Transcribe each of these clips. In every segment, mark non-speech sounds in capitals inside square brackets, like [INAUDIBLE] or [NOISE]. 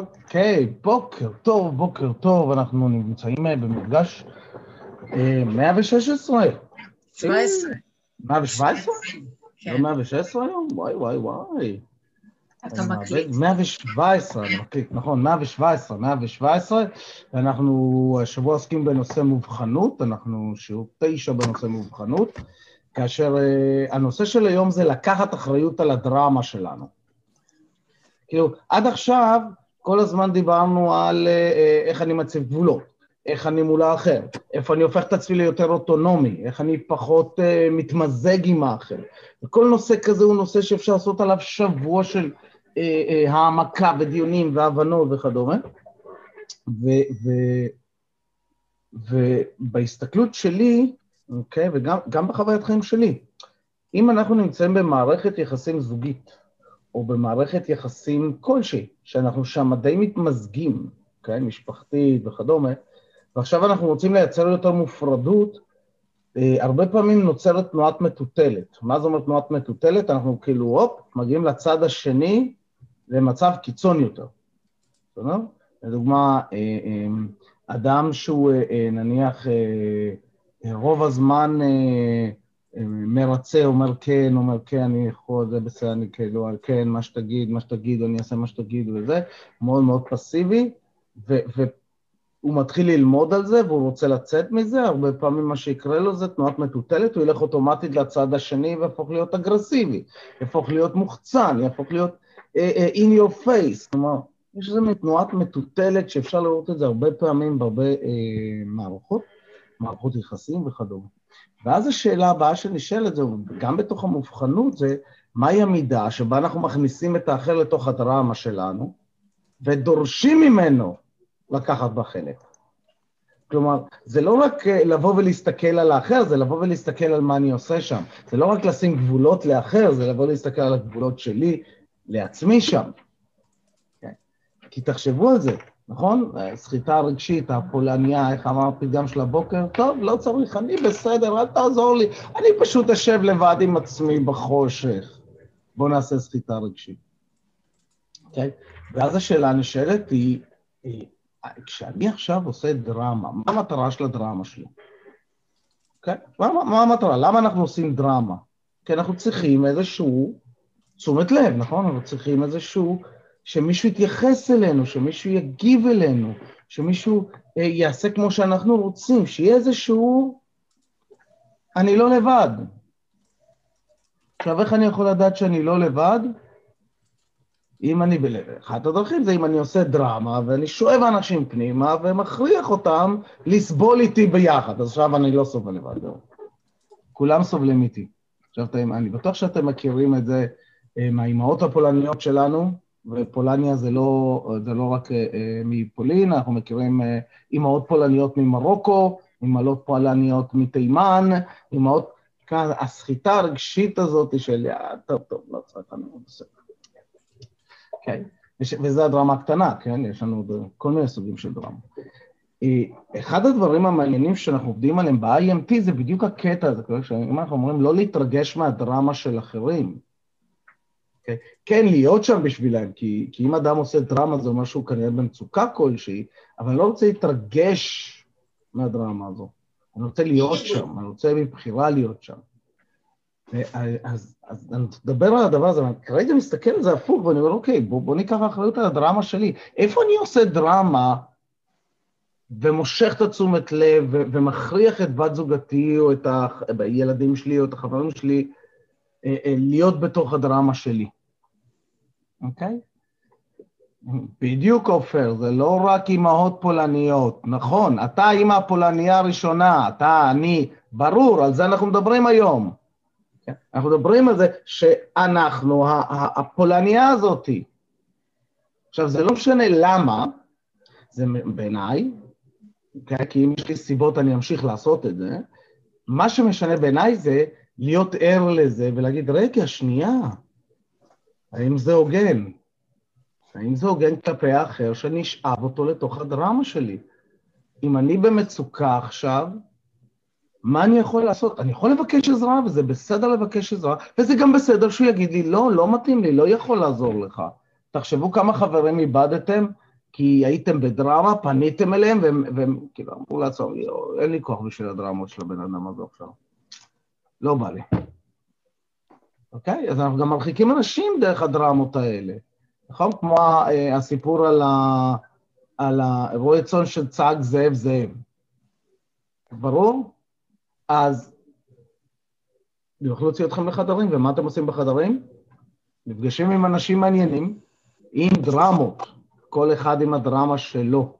אוקיי, בוקר טוב, בוקר טוב, אנחנו נמצאים אה, במפגש 116. 17. 117? כן. לא 116 היום? וואי, וואי, וואי. אתה מקליט. מאבד- 117, אני מקליט, נכון, 117, 117, ואנחנו השבוע עוסקים בנושא מובחנות, אנחנו שיעור תשע בנושא מובחנות, כאשר אה, הנושא של היום זה לקחת אחריות על הדרמה שלנו. כאילו, עד עכשיו, כל הזמן דיברנו על אה, אה, איך אני מציב גבולות, איך אני מול האחר, איפה אני הופך את עצמי ליותר אוטונומי, איך אני פחות אה, מתמזג עם האחר. וכל נושא כזה הוא נושא שאפשר לעשות עליו שבוע של אה, אה, העמקה ודיונים והבנות וכדומה. ו- ו- ובהסתכלות שלי, אוקיי, וגם גם בחוויית חיים שלי, אם אנחנו נמצאים במערכת יחסים זוגית, או במערכת יחסים כלשהי, שאנחנו שם די מתמזגים, אוקיי, משפחתית וכדומה, ועכשיו אנחנו רוצים לייצר יותר מופרדות, אה, הרבה פעמים נוצרת תנועת מטוטלת. מה זה אומר תנועת מטוטלת? אנחנו כאילו, הופ, מגיעים לצד השני למצב קיצון יותר. בסדר? לדוגמה, אה, אה, אדם שהוא נניח רוב הזמן מרצה, אומר כן, אומר כן, אני יכול, זה בסדר, אני כאילו, כן, מה שתגיד, מה שתגיד, אני אעשה מה שתגיד וזה, מאוד מאוד פסיבי, ו- והוא מתחיל ללמוד על זה והוא רוצה לצאת מזה, הרבה פעמים מה שיקרה לו זה תנועת מטוטלת, הוא ילך אוטומטית לצד השני ויהפוך להיות אגרסיבי, יהפוך להיות מוחצן, יהפוך להיות uh, uh, in your face, כלומר, יש איזו תנועת מטוטלת שאפשר לראות את זה הרבה פעמים בהרבה uh, מערכות, מערכות יחסים וכדומה. ואז השאלה הבאה שנשאלת גם בתוך המובחנות, זה מהי המידה שבה אנחנו מכניסים את האחר לתוך הדרמה שלנו, ודורשים ממנו לקחת בה חלק. כלומר, זה לא רק אה, לבוא ולהסתכל על האחר, זה לבוא ולהסתכל על מה אני עושה שם. זה לא רק לשים גבולות לאחר, זה לבוא להסתכל על הגבולות שלי, לעצמי שם. כן. כי תחשבו על זה, נכון? סחיטה רגשית, הפולניה, איך אמר הפתגם של הבוקר, טוב, לא צריך, אני בסדר, אל תעזור לי, אני פשוט אשב לבד עם עצמי בחושך. בואו נעשה סחיטה רגשית. אוקיי? ואז השאלה הנשאלת היא, היא, כשאני עכשיו עושה דרמה, מה המטרה של הדרמה שלי? אוקיי? מה, מה, מה המטרה? למה אנחנו עושים דרמה? כי אנחנו צריכים איזשהו תשומת לב, נכון? אנחנו צריכים איזשהו, שמישהו יתייחס אלינו, שמישהו יגיב אלינו, שמישהו אה, יעשה כמו שאנחנו רוצים, שיהיה איזשהו... אני לא לבד. עכשיו, איך אני יכול לדעת שאני לא לבד? אם אני, ב- אחת הדרכים זה אם אני עושה דרמה ואני שואב אנשים פנימה ומכריח אותם לסבול איתי ביחד, אז עכשיו אני לא סובל לבד, זהו. כולם סובלים איתי. עכשיו, אני בטוח שאתם מכירים את זה אה, מהאימהות הפולניות שלנו, ופולניה זה לא, זה לא רק אה, אה, מפולין, אנחנו מכירים אה, אימהות פולניות ממרוקו, אימהות פולניות מתימן, אימהות, כאן, הסחיטה הרגשית הזאת של, "אה, טוב, טוב, לא צריך, אני לא בסדר. כן, וזה הדרמה הקטנה, כן? יש לנו עוד כל מיני סוגים של דרמה. אה, אחד הדברים המעניינים שאנחנו עובדים עליהם ב-IMT זה בדיוק הקטע הזה, כאילו, שאם אנחנו אומרים לא להתרגש מהדרמה של אחרים, כן, כן להיות שם בשבילם, כי, כי אם אדם עושה דרמה זה אומר שהוא כנראה במצוקה כלשהי, אבל אני לא רוצה להתרגש מהדרמה הזו. אני רוצה להיות שם, אני רוצה מבחירה להיות שם. אז, אז אני מדבר על הדבר הזה, כרגע מסתכל על זה הפוך, ואני אומר, אוקיי, בוא, בוא ניקח אחריות על הדרמה שלי. איפה אני עושה דרמה ומושך את התשומת לב ו- ומכריח את בת זוגתי או את הילדים שלי או את החברים שלי אה, אה, להיות בתוך הדרמה שלי, אוקיי? בדיוק עופר, זה לא רק אימהות פולניות, נכון, אתה האימא הפולניה הראשונה, אתה, אני, ברור, על זה אנחנו מדברים היום. אנחנו מדברים על זה שאנחנו, הפולניה הזאתי. עכשיו, זה לא משנה למה, זה בעיניי, okay? כי אם יש לי סיבות אני אמשיך לעשות את זה, מה שמשנה בעיניי זה להיות ער לזה ולהגיד, רגע, שנייה, האם זה הוגן? האם זה הוגן כלפי האחר שאני אשאב אותו לתוך הדרמה שלי? אם אני במצוקה עכשיו, מה אני יכול לעשות? אני יכול לבקש עזרה, וזה בסדר לבקש עזרה, וזה גם בסדר שהוא יגיד לי, לא, לא מתאים לי, לא יכול לעזור לך. תחשבו כמה חברים איבדתם כי הייתם בדרמה, פניתם אליהם, והם, והם כאילו אמרו לעצמם, "יואו, אין לי כוח בשביל הדרמות של הבן אדם הזה עכשיו. לא בא לי. אוקיי? אז אנחנו גם מרחיקים אנשים דרך הדרמות האלה. נכון? כמו ה- הסיפור על, ה, על הרועה צאן שצעק זאב זאב. ברור? אז אני יכול להוציא אתכם לחדרים, ומה אתם עושים בחדרים? נפגשים עם אנשים מעניינים, עם דרמות, כל אחד עם הדרמה שלו.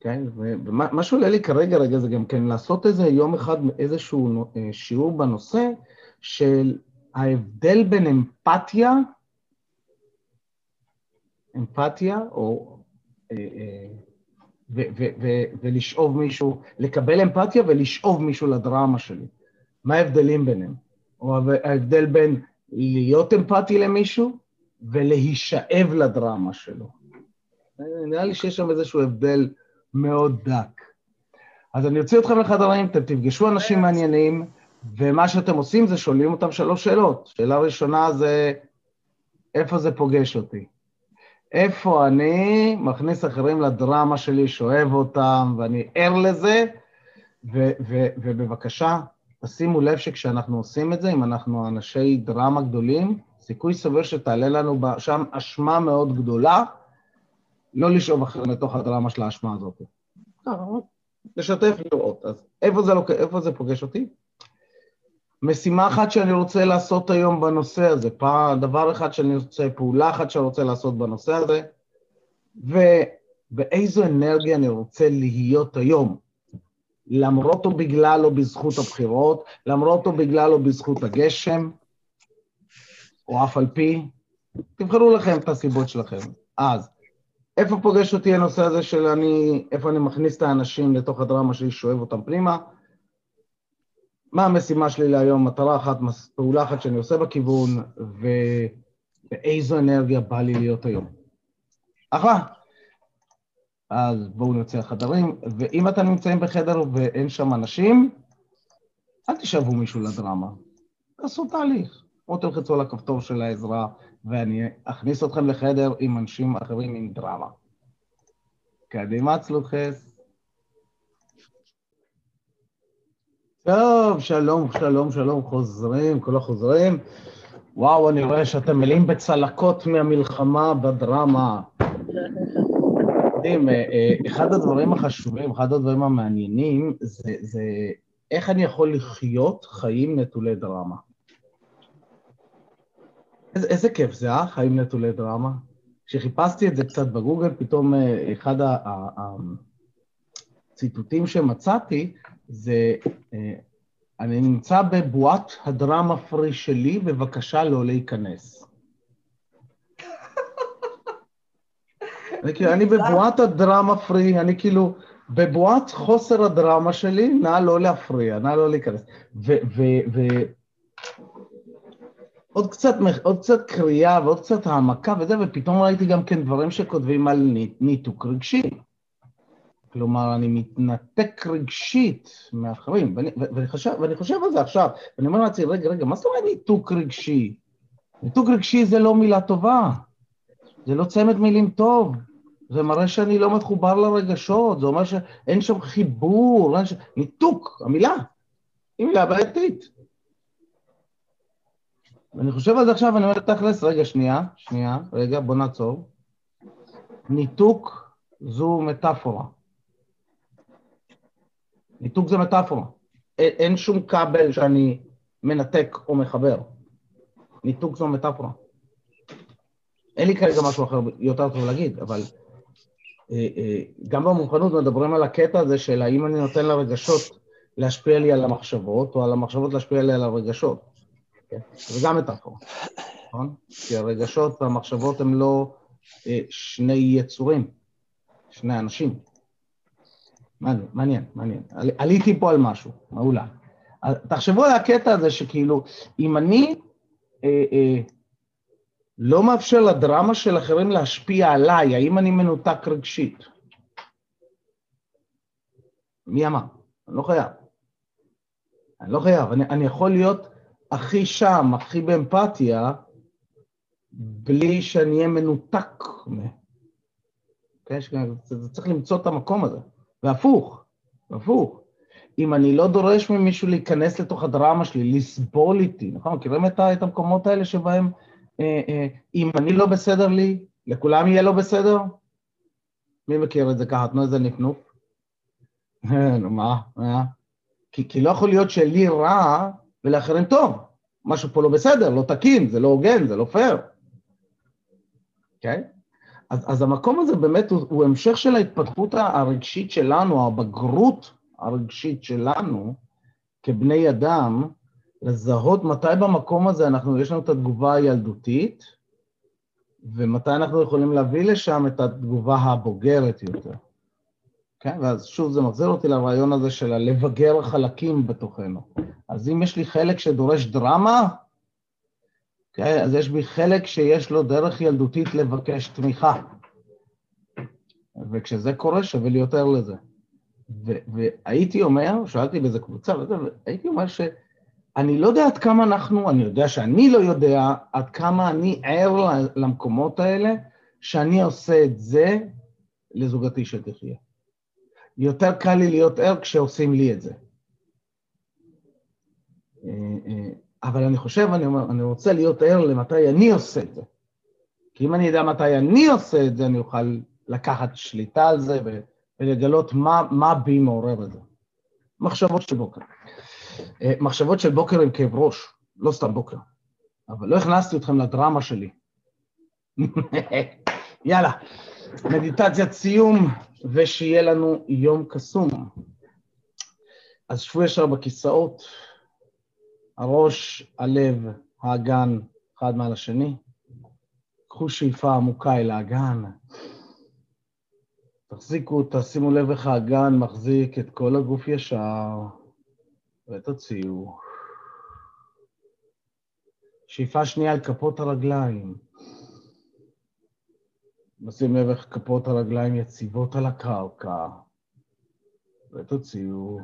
כן? ומה מה שעולה לי כרגע, רגע, זה גם כן לעשות איזה יום אחד איזשהו אה, שיעור בנושא של ההבדל בין אמפתיה, אמפתיה, או... אה, אה, ו- ו- ו- ולשאוב מישהו, לקבל אמפתיה ולשאוב מישהו לדרמה שלי. מה ההבדלים ביניהם? או ההבדל בין להיות אמפתי למישהו ולהישאב לדרמה שלו. נראה לי שיש שם איזשהו הבדל מאוד דק. אז אני אוציא אתכם לחדרים, אתם תפגשו אנשים מעניינים, ומה שאתם עושים זה שואלים אותם שלוש שאלות. שאלה ראשונה זה, איפה זה פוגש אותי? איפה אני מכניס אחרים לדרמה שלי, שואב אותם, ואני ער לזה, ו- ו- ובבקשה, תשימו לב שכשאנחנו עושים את זה, אם אנחנו אנשי דרמה גדולים, סיכוי סביר שתעלה לנו שם אשמה מאוד גדולה, לא לשאוב אחרים לתוך הדרמה של האשמה הזאת. לשתף לראות. אז איפה זה, לוק... איפה זה פוגש אותי? משימה אחת שאני רוצה לעשות היום בנושא הזה, פעם, דבר אחד שאני רוצה, פעולה אחת שאני רוצה לעשות בנושא הזה, ובאיזו אנרגיה אני רוצה להיות היום, למרות או בגלל או בזכות הבחירות, למרות או בגלל או בזכות הגשם, או אף על פי, תבחרו לכם את הסיבות שלכם. אז, איפה פוגש אותי הנושא הזה של אני, איפה אני מכניס את האנשים לתוך הדרמה שלי, שואב אותם פנימה? מה המשימה שלי להיום, מטרה אחת, פעולה אחת שאני עושה בכיוון, ובאיזו אנרגיה בא לי להיות היום. אחלה. אז בואו נצא לחדרים, ואם אתם נמצאים בחדר ואין שם אנשים, אל תשאבו מישהו לדרמה. תעשו תהליך. או תלחצו על הכפתור של העזרה, ואני אכניס אתכם לחדר עם אנשים אחרים עם דרמה. קדימה, צלוחס. טוב, שלום, שלום, שלום, חוזרים, כל החוזרים. וואו, אני רואה שאתם מלאים בצלקות מהמלחמה בדרמה. יודעים, אחד הדברים החשובים, אחד הדברים המעניינים, זה, זה איך אני יכול לחיות חיים נטולי דרמה. איזה, איזה כיף זה, אה? חיים נטולי דרמה. כשחיפשתי את זה קצת בגוגל, פתאום אחד הציטוטים שמצאתי זה, אני נמצא בבועת הדרמה פרי שלי, בבקשה לא להיכנס. אני כאילו, אני בבועת הדרמה פרי, אני כאילו, בבועת חוסר הדרמה שלי, נא לא להפריע, נא לא להיכנס. ו... ו, ו עוד קצת, עוד קצת קריאה ועוד קצת העמקה וזה, ופתאום ראיתי גם כן דברים שכותבים על ניתוק רגשי. כלומר, אני מתנתק רגשית מאחרים, ואני, ואני, חושב, ואני חושב על זה עכשיו, ואני אומר לעצמי, רגע, רגע, מה זאת אומרת ניתוק רגשי? ניתוק רגשי זה לא מילה טובה, זה לא צמד מילים טוב, זה מראה שאני לא מחובר לרגשות, זה אומר שאין שם חיבור, ש... ניתוק, המילה, היא מילה בעייתית. ואני חושב על זה עכשיו, אני אומר תכלס, רגע, שנייה, שנייה, רגע, בוא נעצור. ניתוק זו מטאפורה. ניתוק זה מטאפורה. אין, שום כבל שאני מנתק או מחבר. ניתוק זו מטאפורה. אין לי כרגע משהו אחר יותר טוב להגיד, אבל אה, אה, גם במוכנות מדברים על הקטע הזה של האם אני נותן לרגשות להשפיע לי על המחשבות, או על המחשבות להשפיע לי על הרגשות. כן? זה גם מטאפורה, נכון? כי הרגשות והמחשבות הם לא אה, שני יצורים, שני אנשים. מעניין, מעניין. על, עליתי פה על משהו, מעולה. תחשבו על הקטע הזה שכאילו, אם אני אה, אה, לא מאפשר לדרמה של אחרים להשפיע עליי, האם אני מנותק רגשית? מי אמר? אני לא חייב. אני לא חייב, אני, אני יכול להיות הכי שם, הכי באמפתיה, בלי שאני אהיה מנותק. Okay? כן? זה צריך למצוא את המקום הזה. והפוך, והפוך. אם אני לא דורש ממישהו להיכנס לתוך הדרמה שלי, לסבול איתי, נכון? מכירים את, המקומות האלה שבהם אה, אה, אם אני לא בסדר לי, לכולם יהיה לא בסדר? מי מכיר את זה ככה? תנו איזה נפנוף. נו, מה? מה? כי, כי לא יכול להיות שלי רע ולאחרים טוב. משהו פה לא בסדר, לא תקין, זה לא הוגן, זה לא פייר. אוקיי? Okay? אז, אז המקום הזה באמת הוא, הוא המשך של ההתפתחות הרגשית שלנו, הבגרות הרגשית שלנו כבני אדם, לזהות מתי במקום הזה אנחנו, יש לנו את התגובה הילדותית, ומתי אנחנו יכולים להביא לשם את התגובה הבוגרת יותר. כן? ואז שוב זה מחזיר אותי לרעיון הזה של לבגר חלקים בתוכנו. אז אם יש לי חלק שדורש דרמה, כן? אז יש בי חלק שיש לו דרך ילדותית לבקש תמיכה. וכשזה קורה שווה לי יותר לזה. והייתי אומר, שאלתי באיזה קבוצה, והייתי אומר שאני לא יודע עד כמה אנחנו, אני יודע שאני לא יודע עד כמה אני ער למקומות האלה, שאני עושה את זה לזוגתי שתחיה. יותר קל לי להיות ער כשעושים לי את זה. אה, אה, אבל אני חושב, אני אומר, אני רוצה להיות ער למתי אני עושה את זה. כי אם אני יודע מתי אני עושה את זה, אני אוכל לקחת שליטה על זה ולגלות מה, מה בי מעורר את זה. מחשבות של בוקר. אה, מחשבות של בוקר עם כאב ראש, לא סתם בוקר. אבל לא הכנסתי אתכם לדרמה שלי. [LAUGHS] יאללה, מדיטציית סיום, ושיהיה לנו יום קסום. אז שבו ישר בכיסאות, הראש, הלב, האגן, אחד מעל השני. קחו שאיפה עמוקה אל האגן. תחזיקו, תשימו לב איך האגן מחזיק את כל הגוף ישר, ותוציאו. שאיפה שנייה על כפות הרגליים. נשים לב איך כפות הרגליים יציבות על הקרקע, ותוציאו.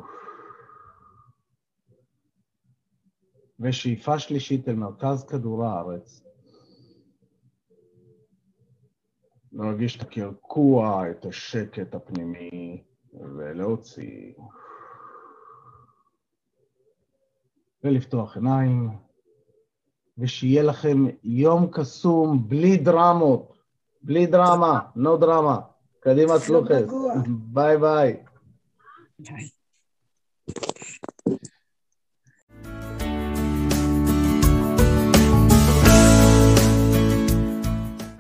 ושאיפה שלישית אל מרכז כדור הארץ. להרגיש את הקרקוע, את השקט הפנימי, ולהוציא. ולפתוח עיניים, ושיהיה לכם יום קסום בלי דרמות, בלי דרמה, no דרמה. קדימה סלוחס. ביי ביי. ביי.